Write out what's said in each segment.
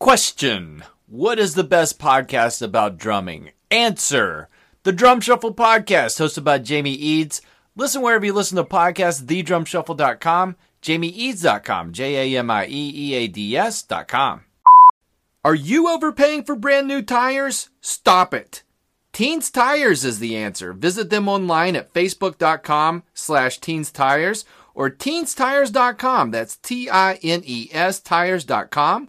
Question What is the best podcast about drumming? Answer The Drum Shuffle Podcast, hosted by Jamie Eads. Listen wherever you listen to podcasts, thedrumshuffle.com, jamieeads.com, J A M I E E A D S.com. Are you overpaying for brand new tires? Stop it. Teens Tires is the answer. Visit them online at facebook.com slash teens tires or teenstires.com. That's T-I-N-E-S tires.com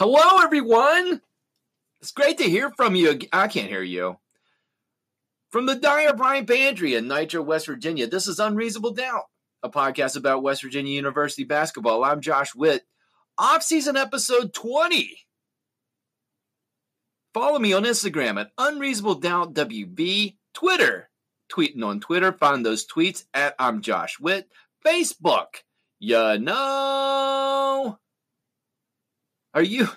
Hello, everyone. It's great to hear from you. I can't hear you. From the Dyer Bryant Pantry in Nitro, West Virginia, this is Unreasonable Doubt, a podcast about West Virginia University basketball. I'm Josh Witt. Off-season episode 20. Follow me on Instagram at Unreasonable Doubt WB, Twitter, tweeting on Twitter. Find those tweets at I'm Josh Witt. Facebook, you know. Are you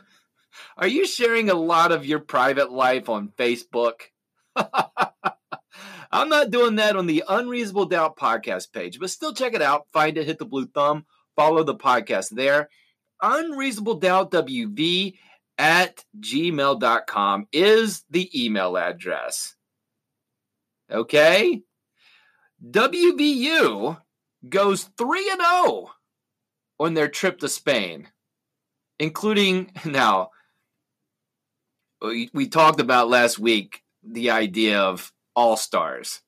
are you sharing a lot of your private life on Facebook? I'm not doing that on the Unreasonable Doubt podcast page, but still check it out. Find it, hit the blue thumb, follow the podcast there. Unreasonable Doubt WV at gmail.com is the email address. Okay? WVU goes 3 and 0 on their trip to Spain including now we, we talked about last week the idea of all stars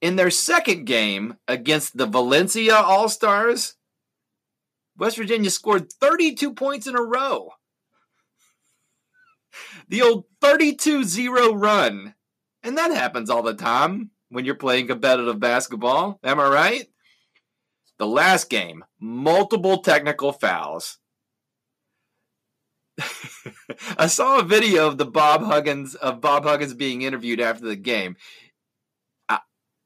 in their second game against the valencia all stars west virginia scored 32 points in a row. The old 32-0 run. And that happens all the time when you're playing competitive basketball. Am i right? The last game multiple technical fouls I saw a video of the Bob Huggins of Bob Huggins being interviewed after the game, Uh,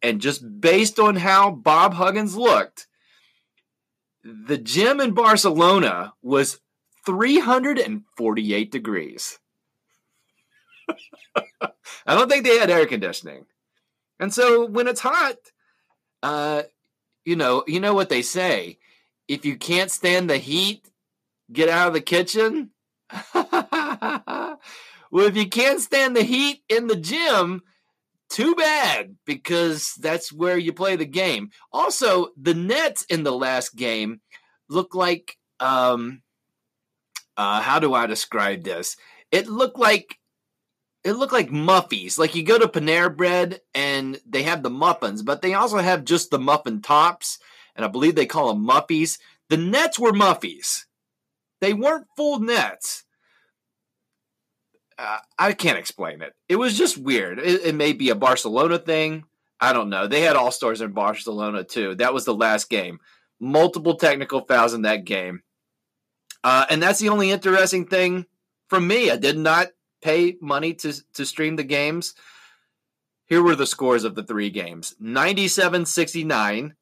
and just based on how Bob Huggins looked, the gym in Barcelona was 348 degrees. I don't think they had air conditioning, and so when it's hot, uh, you know, you know what they say: if you can't stand the heat, get out of the kitchen. well, if you can't stand the heat in the gym, too bad because that's where you play the game. Also, the nets in the last game look like um uh how do I describe this? It looked like it looked like muffies. Like you go to Panera Bread and they have the muffins, but they also have just the muffin tops, and I believe they call them muffies. The nets were muffies. They weren't full nets. Uh, I can't explain it. It was just weird. It, it may be a Barcelona thing. I don't know. They had all stars in Barcelona too. That was the last game. Multiple technical fouls in that game. Uh, and that's the only interesting thing from me. I did not pay money to, to stream the games. Here were the scores of the three games 97 69,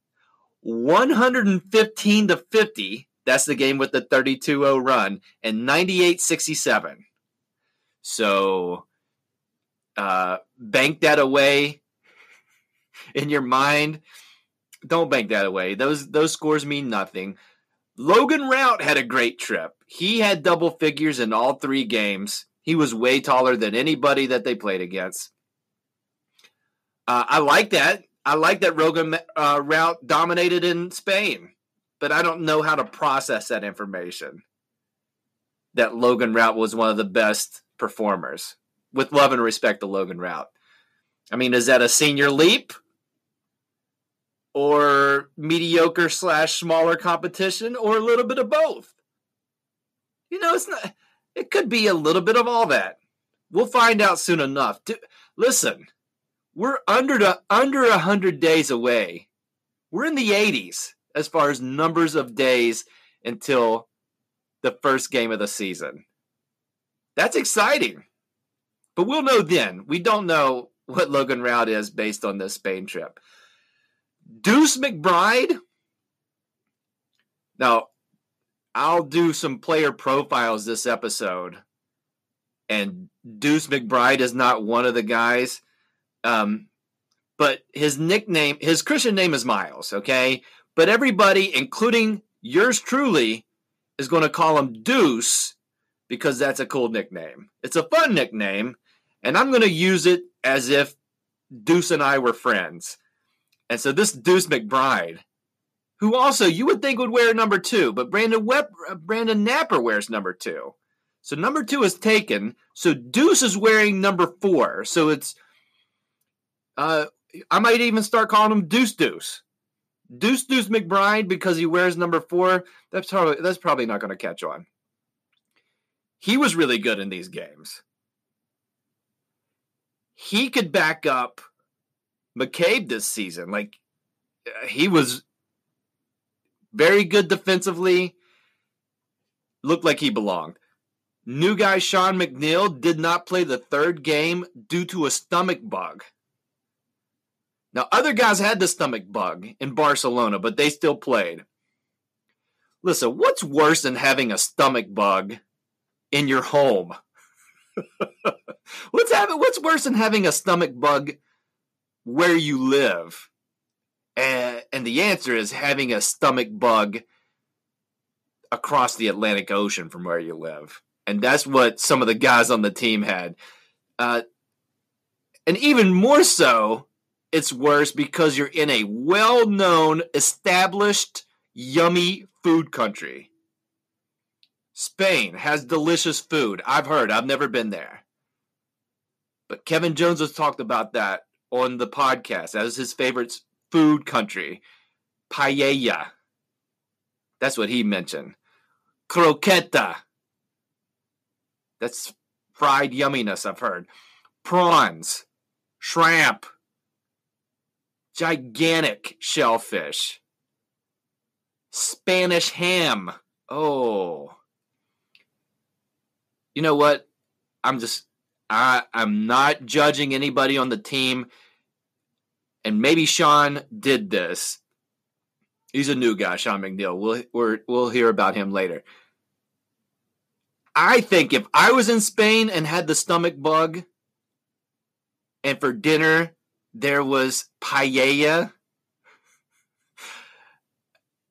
115 to 50. That's the game with the 32 0 run, and 98 67. So uh, bank that away in your mind. Don't bank that away. Those those scores mean nothing. Logan Routt had a great trip. He had double figures in all three games. He was way taller than anybody that they played against. Uh, I like that. I like that Logan uh, Routt dominated in Spain, but I don't know how to process that information. That Logan Routt was one of the best performers. With love and respect to Logan Routt. I mean, is that a senior leap? Or mediocre slash smaller competition, or a little bit of both? You know, it's not. It could be a little bit of all that. We'll find out soon enough. Listen, we're under the under a hundred days away. We're in the 80s as far as numbers of days until the first game of the season. That's exciting. But we'll know then. We don't know what Logan Routt is based on this Spain trip. Deuce McBride. Now, I'll do some player profiles this episode. And Deuce McBride is not one of the guys. Um, but his nickname, his Christian name is Miles, okay? But everybody, including yours truly, is going to call him Deuce because that's a cool nickname. It's a fun nickname, and I'm going to use it as if Deuce and I were friends. And so this Deuce McBride, who also you would think would wear number two, but Brandon Web, uh, Brandon Knapper wears number two. So number two is taken. So Deuce is wearing number four. So it's, uh, I might even start calling him Deuce Deuce. Deuce Deuce McBride because he wears number four. That's probably that's probably not going to catch on. He was really good in these games. He could back up McCabe this season. Like uh, he was very good defensively. Looked like he belonged. New guy Sean McNeil did not play the third game due to a stomach bug. Now, other guys had the stomach bug in Barcelona, but they still played. Listen, what's worse than having a stomach bug in your home? what's having, what's worse than having a stomach bug where you live? And, and the answer is having a stomach bug across the Atlantic Ocean from where you live and that's what some of the guys on the team had. Uh, and even more so, it's worse because you're in a well known, established, yummy food country. Spain has delicious food. I've heard, I've never been there. But Kevin Jones has talked about that on the podcast as his favorite food country. Paella. That's what he mentioned. Croqueta. That's fried yumminess, I've heard. Prawns, shrimp, gigantic shellfish, Spanish ham. Oh. You know what? I'm just I I'm not judging anybody on the team. And maybe Sean did this. He's a new guy, Sean McNeil. We'll we we'll hear about him later. I think if I was in Spain and had the stomach bug, and for dinner there was paella,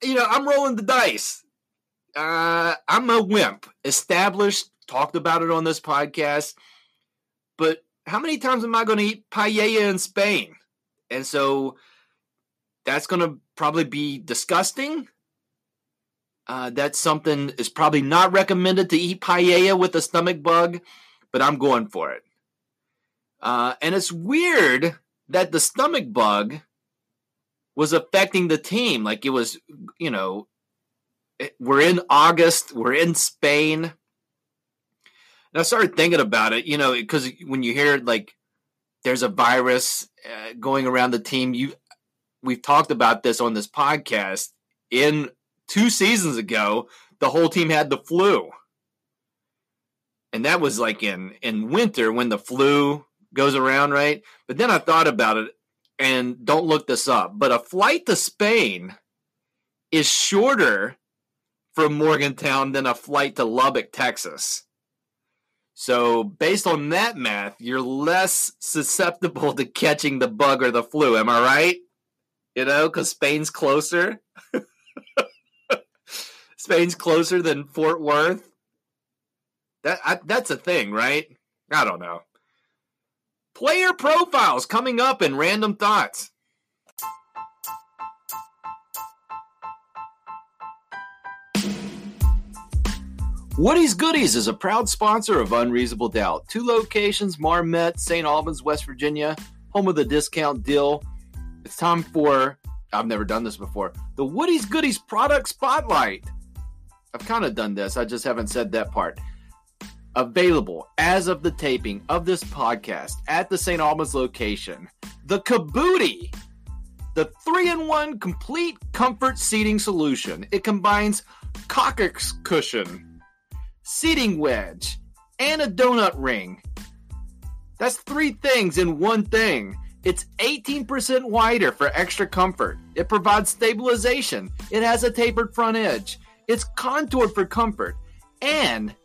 you know, I'm rolling the dice. Uh, I'm a wimp. Established, talked about it on this podcast. But how many times am I going to eat paella in Spain? And so that's going to probably be disgusting. Uh, that's something is probably not recommended to eat paella with a stomach bug, but I'm going for it. Uh, and it's weird that the stomach bug was affecting the team. Like it was, you know, we're in August, we're in Spain. And I started thinking about it, you know, because when you hear like there's a virus uh, going around the team, you we've talked about this on this podcast in two seasons ago, the whole team had the flu. And that was like in in winter when the flu goes around, right? But then I thought about it and don't look this up, but a flight to Spain is shorter from Morgantown than a flight to Lubbock, Texas. So, based on that math, you're less susceptible to catching the bug or the flu. Am I right? You know, because Spain's closer. Spain's closer than Fort Worth. That I, that's a thing, right? I don't know. Player profiles coming up in random thoughts. Woody's Goodies is a proud sponsor of Unreasonable Doubt. Two locations, Marmet, St. Albans, West Virginia, home of the discount deal. It's time for, I've never done this before, the Woody's Goodies product spotlight. I've kind of done this, I just haven't said that part. Available as of the taping of this podcast at the St. Albans location, the Kabooti, the three in one complete comfort seating solution. It combines coccyx cushion seating wedge, and a donut ring. That's three things in one thing. It's 18% wider for extra comfort. It provides stabilization. It has a tapered front edge. It's contoured for comfort. And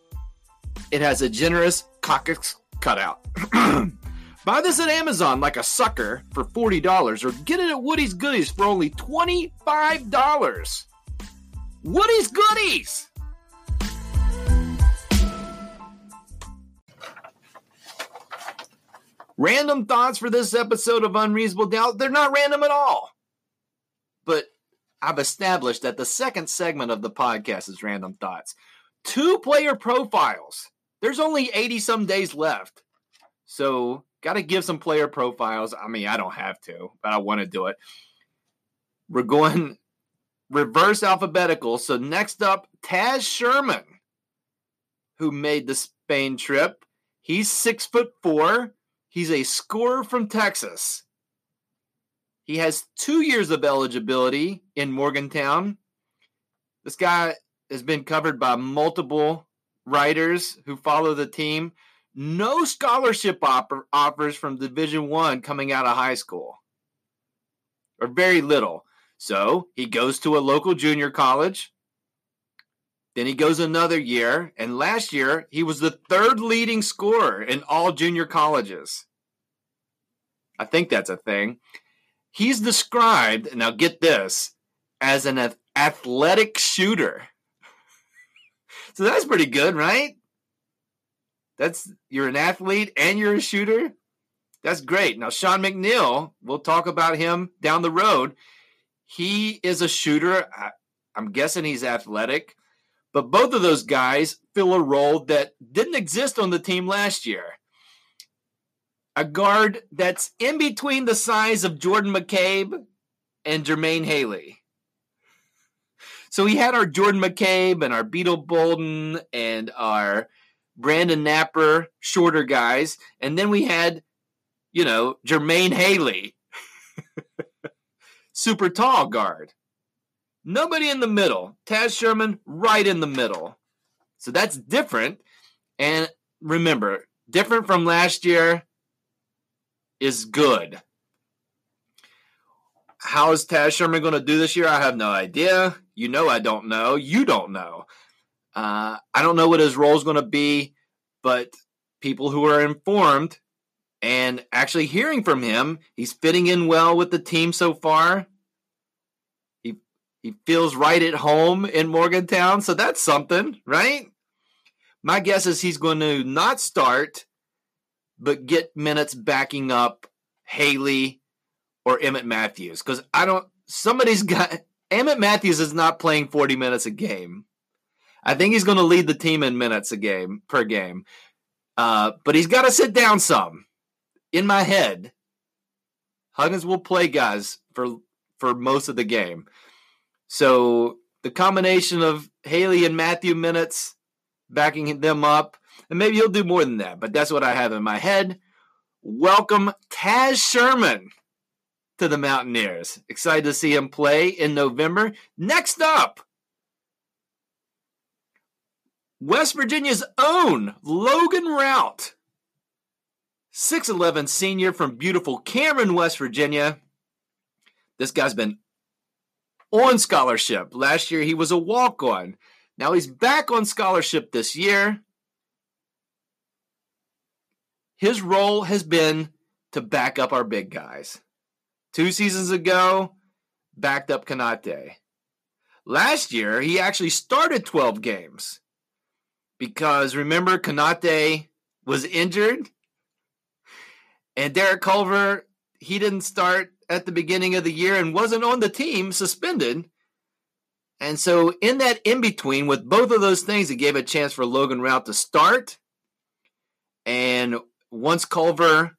it has a generous coccyx cutout. Buy this at Amazon like a sucker for $40 or get it at Woody's Goodies for only $25. Woody's Goodies! Random thoughts for this episode of Unreasonable Doubt. They're not random at all. But I've established that the second segment of the podcast is random thoughts. Two player profiles. There's only 80 some days left. So, got to give some player profiles. I mean, I don't have to, but I want to do it. We're going reverse alphabetical. So, next up, Taz Sherman, who made the Spain trip. He's six foot four. He's a scorer from Texas. He has two years of eligibility in Morgantown. This guy has been covered by multiple writers who follow the team. No scholarship offer, offers from Division One coming out of high school, or very little. So he goes to a local junior college. Then he goes another year, and last year he was the third leading scorer in all junior colleges. I think that's a thing. He's described, now get this, as an athletic shooter. So that's pretty good, right? That's you're an athlete and you're a shooter. That's great. Now Sean McNeil, we'll talk about him down the road. He is a shooter. I, I'm guessing he's athletic. But both of those guys fill a role that didn't exist on the team last year. A guard that's in between the size of Jordan McCabe and Jermaine Haley. So we had our Jordan McCabe and our Beetle Bolden and our Brandon Knapper, shorter guys. And then we had, you know, Jermaine Haley, super tall guard. Nobody in the middle. Taz Sherman right in the middle. So that's different. And remember, different from last year is good. How is Taz Sherman going to do this year? I have no idea. You know, I don't know. You don't know. Uh, I don't know what his role is going to be, but people who are informed and actually hearing from him, he's fitting in well with the team so far. He feels right at home in Morgantown, so that's something, right? My guess is he's going to not start, but get minutes backing up Haley or Emmitt Matthews. Because I don't, somebody's got, Emmitt Matthews is not playing 40 minutes a game. I think he's going to lead the team in minutes a game per game. Uh, but he's got to sit down some. In my head, Huggins will play guys for for most of the game. So the combination of Haley and Matthew minutes backing them up, and maybe he'll do more than that, but that's what I have in my head. Welcome Taz Sherman to the Mountaineers. Excited to see him play in November. Next up, West Virginia's own Logan Routt. 6'11 senior from beautiful Cameron, West Virginia. This guy's been on scholarship. Last year, he was a walk on. Now he's back on scholarship this year. His role has been to back up our big guys. Two seasons ago, backed up Konate. Last year, he actually started 12 games because remember, Konate was injured and Derek Culver, he didn't start at the beginning of the year and wasn't on the team, suspended. And so, in that in between, with both of those things, it gave a chance for Logan Routt to start. And once Culver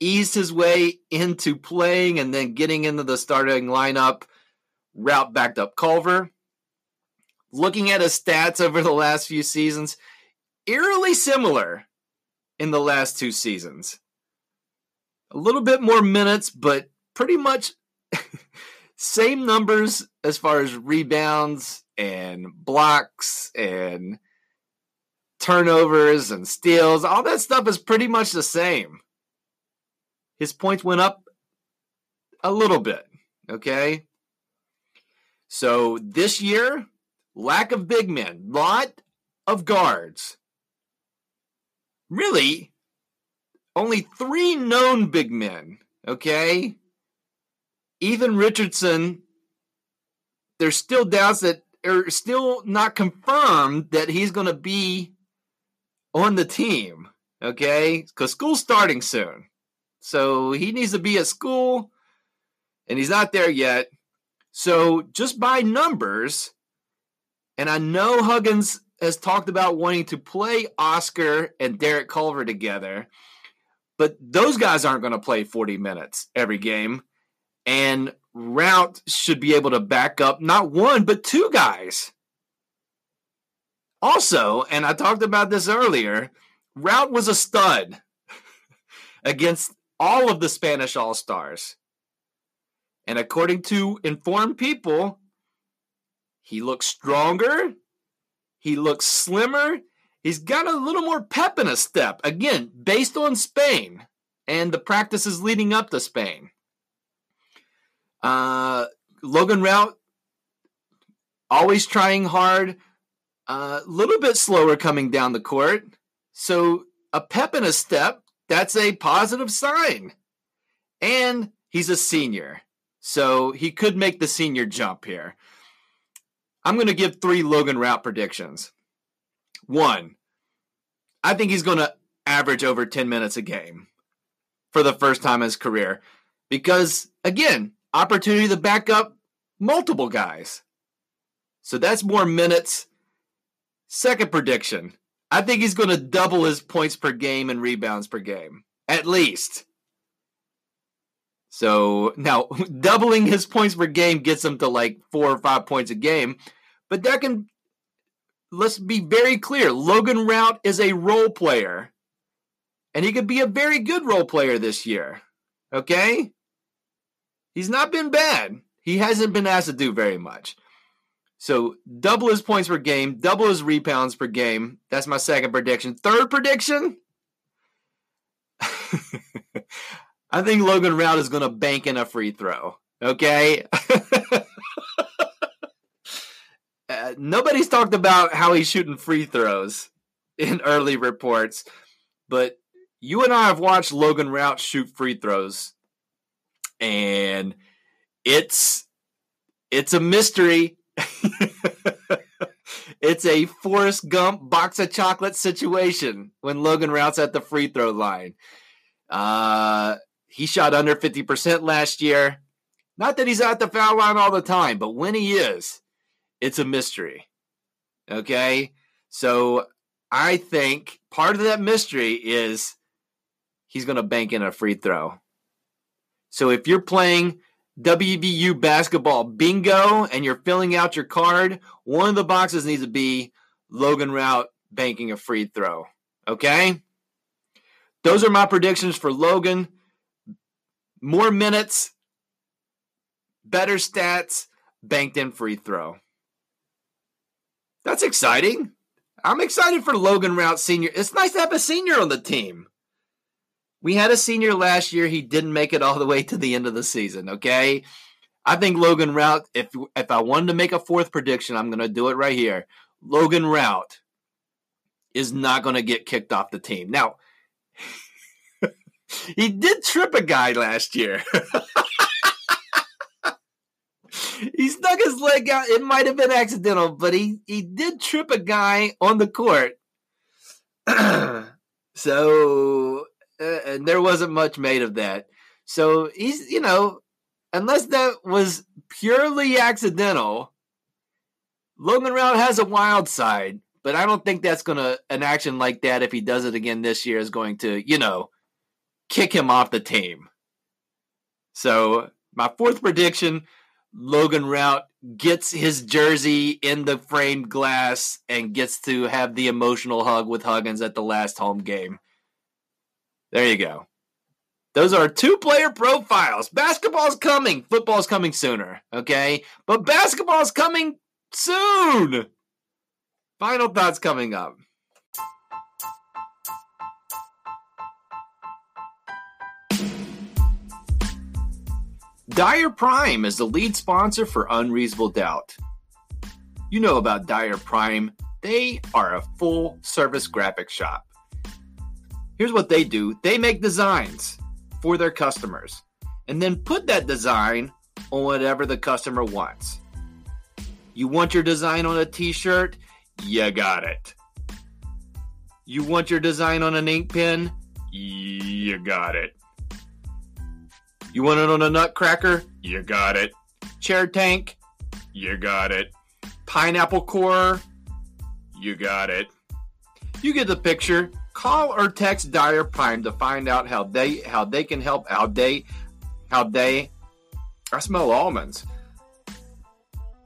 eased his way into playing and then getting into the starting lineup, Routt backed up Culver. Looking at his stats over the last few seasons, eerily similar in the last two seasons. A little bit more minutes, but pretty much same numbers as far as rebounds and blocks and turnovers and steals. All that stuff is pretty much the same. His points went up a little bit. Okay. So this year, lack of big men, lot of guards. Really, only three known big men. Okay. Ethan Richardson, there's still doubts that are still not confirmed that he's going to be on the team. Okay. Because school's starting soon. So he needs to be at school and he's not there yet. So just by numbers, and I know Huggins has talked about wanting to play Oscar and Derek Culver together, but those guys aren't going to play 40 minutes every game. And Routt should be able to back up not one, but two guys. Also, and I talked about this earlier, Routt was a stud against all of the Spanish All Stars. And according to informed people, he looks stronger, he looks slimmer, he's got a little more pep in his step. Again, based on Spain and the practices leading up to Spain. Uh, Logan Routt, always trying hard, a uh, little bit slower coming down the court. So a pep in his step, that's a positive sign. And he's a senior. So he could make the senior jump here. I'm going to give three Logan Routt predictions. One, I think he's going to average over 10 minutes a game for the first time in his career because, again, opportunity to back up multiple guys. So that's more minutes. Second prediction I think he's going to double his points per game and rebounds per game, at least. So now doubling his points per game gets him to like four or five points a game. But that can, let's be very clear Logan Routt is a role player. And he could be a very good role player this year. Okay? He's not been bad. He hasn't been asked to do very much. So double his points per game, double his rebounds per game. That's my second prediction. Third prediction. I think Logan Routt is going to bank in a free throw. Okay. uh, nobody's talked about how he's shooting free throws in early reports, but you and I have watched Logan Routt shoot free throws, and it's it's a mystery. It's a Forrest Gump box of chocolate situation when Logan Routt's at the free throw line. Uh, he shot under 50% last year. Not that he's at the foul line all the time, but when he is, it's a mystery. Okay? So I think part of that mystery is he's going to bank in a free throw. So if you're playing WVU basketball bingo and you're filling out your card, one of the boxes needs to be Logan Routt banking a free throw. Okay? Those are my predictions for Logan more minutes, better stats, banked in free throw. That's exciting. I'm excited for Logan Routt Sr. It's nice to have a senior on the team. We had a senior last year. He didn't make it all the way to the end of the season, okay? I think Logan Routt, if if I wanted to make a fourth prediction, I'm going to do it right here. Logan Routt is not going to get kicked off the team. Now, he did trip a guy last year. he stuck his leg out. It might have been accidental, but he, he did trip a guy on the court. so, uh, and there wasn't much made of that. So he's, you know, unless that was purely accidental, Logan Routt has a wild side, but I don't think that's to, an action like that, if he does it again this year, is going to, you know, kick him off the team. So, my fourth prediction Logan Routt gets his jersey in the framed glass and gets to have the emotional hug with Huggins at the last home game. There you go. Those are two player profiles. Basketball's coming. Football's coming sooner. Okay. But basketball's coming soon. Final thoughts coming up. Dyer Prime is the lead sponsor for Unreasonable Doubt. You know about Dyer Prime, they are a full service graphic shop. Here's what they do they make designs for their customers and then put that design on whatever the customer wants. You want your design on a t shirt? You got it. You want your design on an ink pen? You got it. You want it on a nutcracker? You got it. Chair tank? You got it. Pineapple core? You got it. You get the picture. Call or text Dyer Prime to find out how they how they can help how they how they I smell almonds.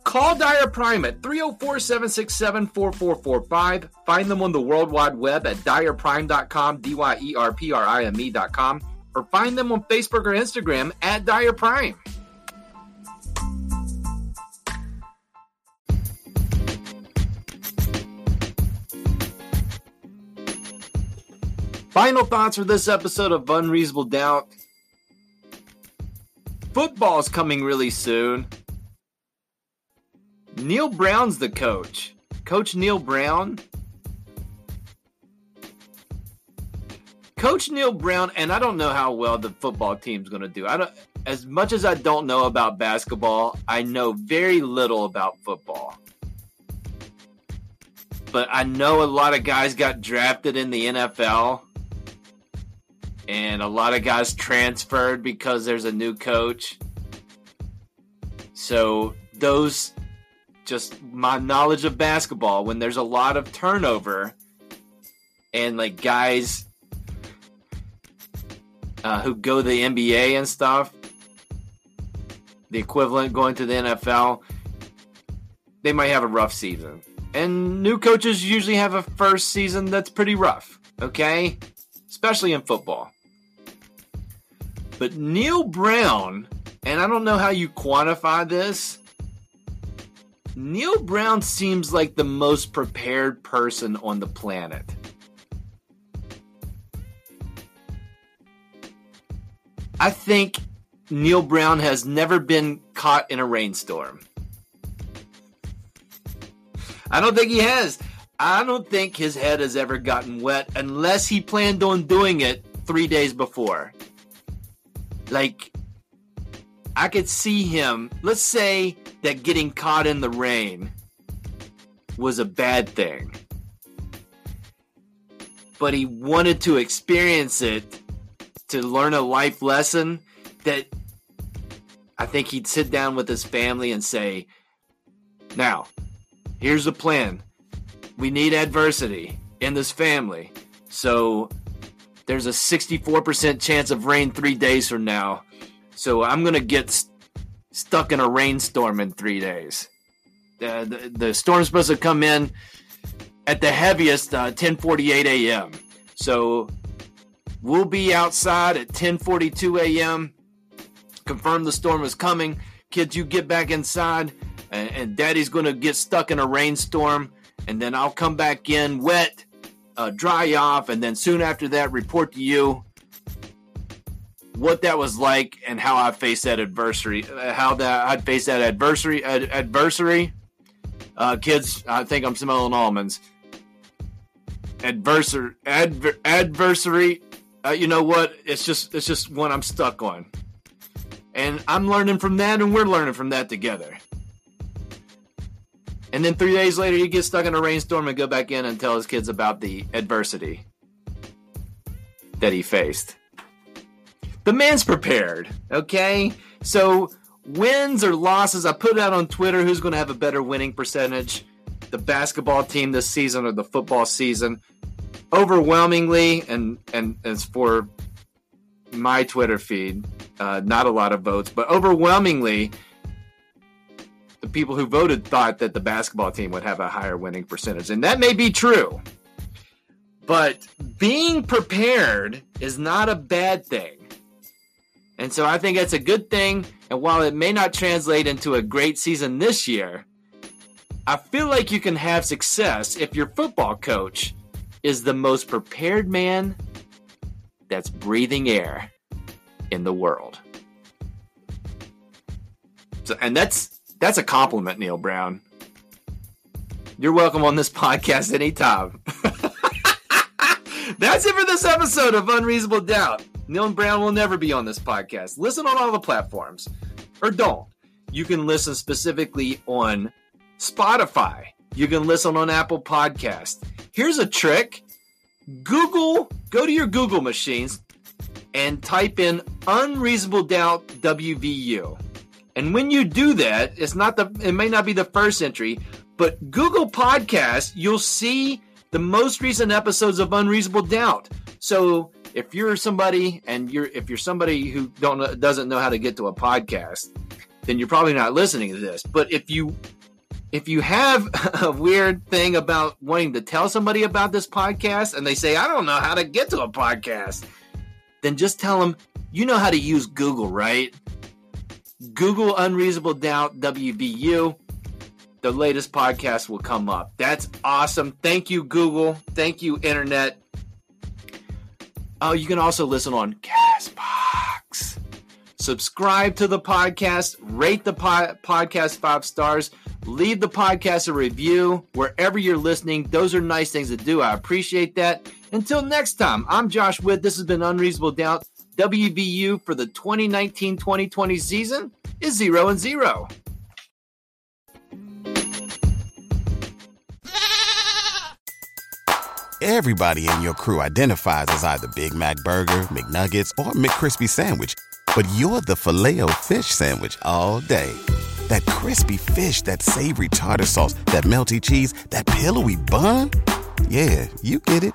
Call Dyer Prime at 304 767 4445. Find them on the World Wide Web at dyerprime.com, D Y E R P R I M E.com or find them on Facebook or Instagram at Dyer Prime. Final thoughts for this episode of Unreasonable Doubt. Football's coming really soon. Neal Brown's the coach. Coach Neal Brown Coach Neal Brown, and I don't know how well the football team's going to do. I don't, as much as I don't know about basketball, I know very little about football. But I know a lot of guys got drafted in the NFL, and a lot of guys transferred because there's a new coach. So, those just my knowledge of basketball, when there's a lot of turnover and like guys uh, who go to the NBA and stuff, the equivalent going to the NFL, they might have a rough season. And new coaches usually have a first season that's pretty rough, okay? Especially in football. But Neal Brown, and I don't know how you quantify this, Neal Brown seems like the most prepared person on the planet. I think Neal Brown has never been caught in a rainstorm. I don't think he has. I don't think his head has ever gotten wet unless he planned on doing it three days before. Like, I could see him. Let's say that getting caught in the rain was a bad thing. But he wanted to experience it to learn a life lesson that I think he'd sit down with his family and say, Now, here's the plan. We need adversity in this family. So there's a 64% chance of rain three days from now. So I'm going to get st- stuck in a rainstorm in three days. Uh, the, the storm's supposed to come in at the heaviest uh, 10:48 a.m. So We'll be outside at 10:42 a.m. Confirm the storm is coming. Kids, you get back inside, and, and Daddy's going to get stuck in a rainstorm, and then I'll come back in wet, uh, dry off, and then soon after that, report to you what that was like and how I faced that adversary. Uh, how that I'd face that adversary. Ad, adversary. Uh, kids, I think I'm smelling almonds. Adversary. Adver, adversary uh, you know what? It's just it's just one I'm stuck on, and I'm learning from that, and we're learning from that together. And then three days later, he gets stuck in a rainstorm and go back in and tell his kids about the adversity that he faced. The man's prepared, okay? So wins or losses, I put out on Twitter who's going to have a better winning percentage the basketball team this season or the football season. Overwhelmingly, and and as for my Twitter feed, uh, not a lot of votes, but overwhelmingly, the people who voted thought that the basketball team would have a higher winning percentage, and that may be true. But being prepared is not a bad thing. And so I think that's a good thing. And while it may not translate into a great season this year, I feel like you can have success if your football coach is the most prepared man that's breathing air in the world. So, and that's that's a compliment, Neal Brown. You're welcome on this podcast anytime. that's it for this episode of Unreasonable Doubt. Neal Brown will never be on this podcast. Listen on all the platforms, or don't. You can listen specifically on Spotify. You can listen on Apple Podcast. Here's a trick. Google, go to your Google machines and type in unreasonable doubt WVU. And when you do that, it's not the it may not be the first entry, but Google Podcast, you'll see the most recent episodes of Unreasonable Doubt. So if you're somebody and you're if you're somebody who don't doesn't know how to get to a podcast, then you're probably not listening to this. But if you if you have a weird thing about wanting to tell somebody about this podcast and they say, I don't know how to get to a podcast, then just tell them, you know how to use Google, right? Google Unreasonable Doubt WVU. The latest podcast will come up. That's awesome. Thank you, Google. Thank you, Internet. Oh, you can also listen on Castbox. Subscribe to the podcast, rate the po- podcast five stars, leave the podcast a review wherever you're listening. Those are nice things to do. I appreciate that. Until next time, I'm Josh Witt. This has been Unreasonable Doubt. WVU for the 2019 2020 season is 0 and 0. Everybody in your crew identifies as either Big Mac Burger, McNuggets, or McCrispy Sandwich, but you're the filet fish Sandwich all day. That crispy fish, that savory tartar sauce, that melty cheese, that pillowy bun. Yeah, you get it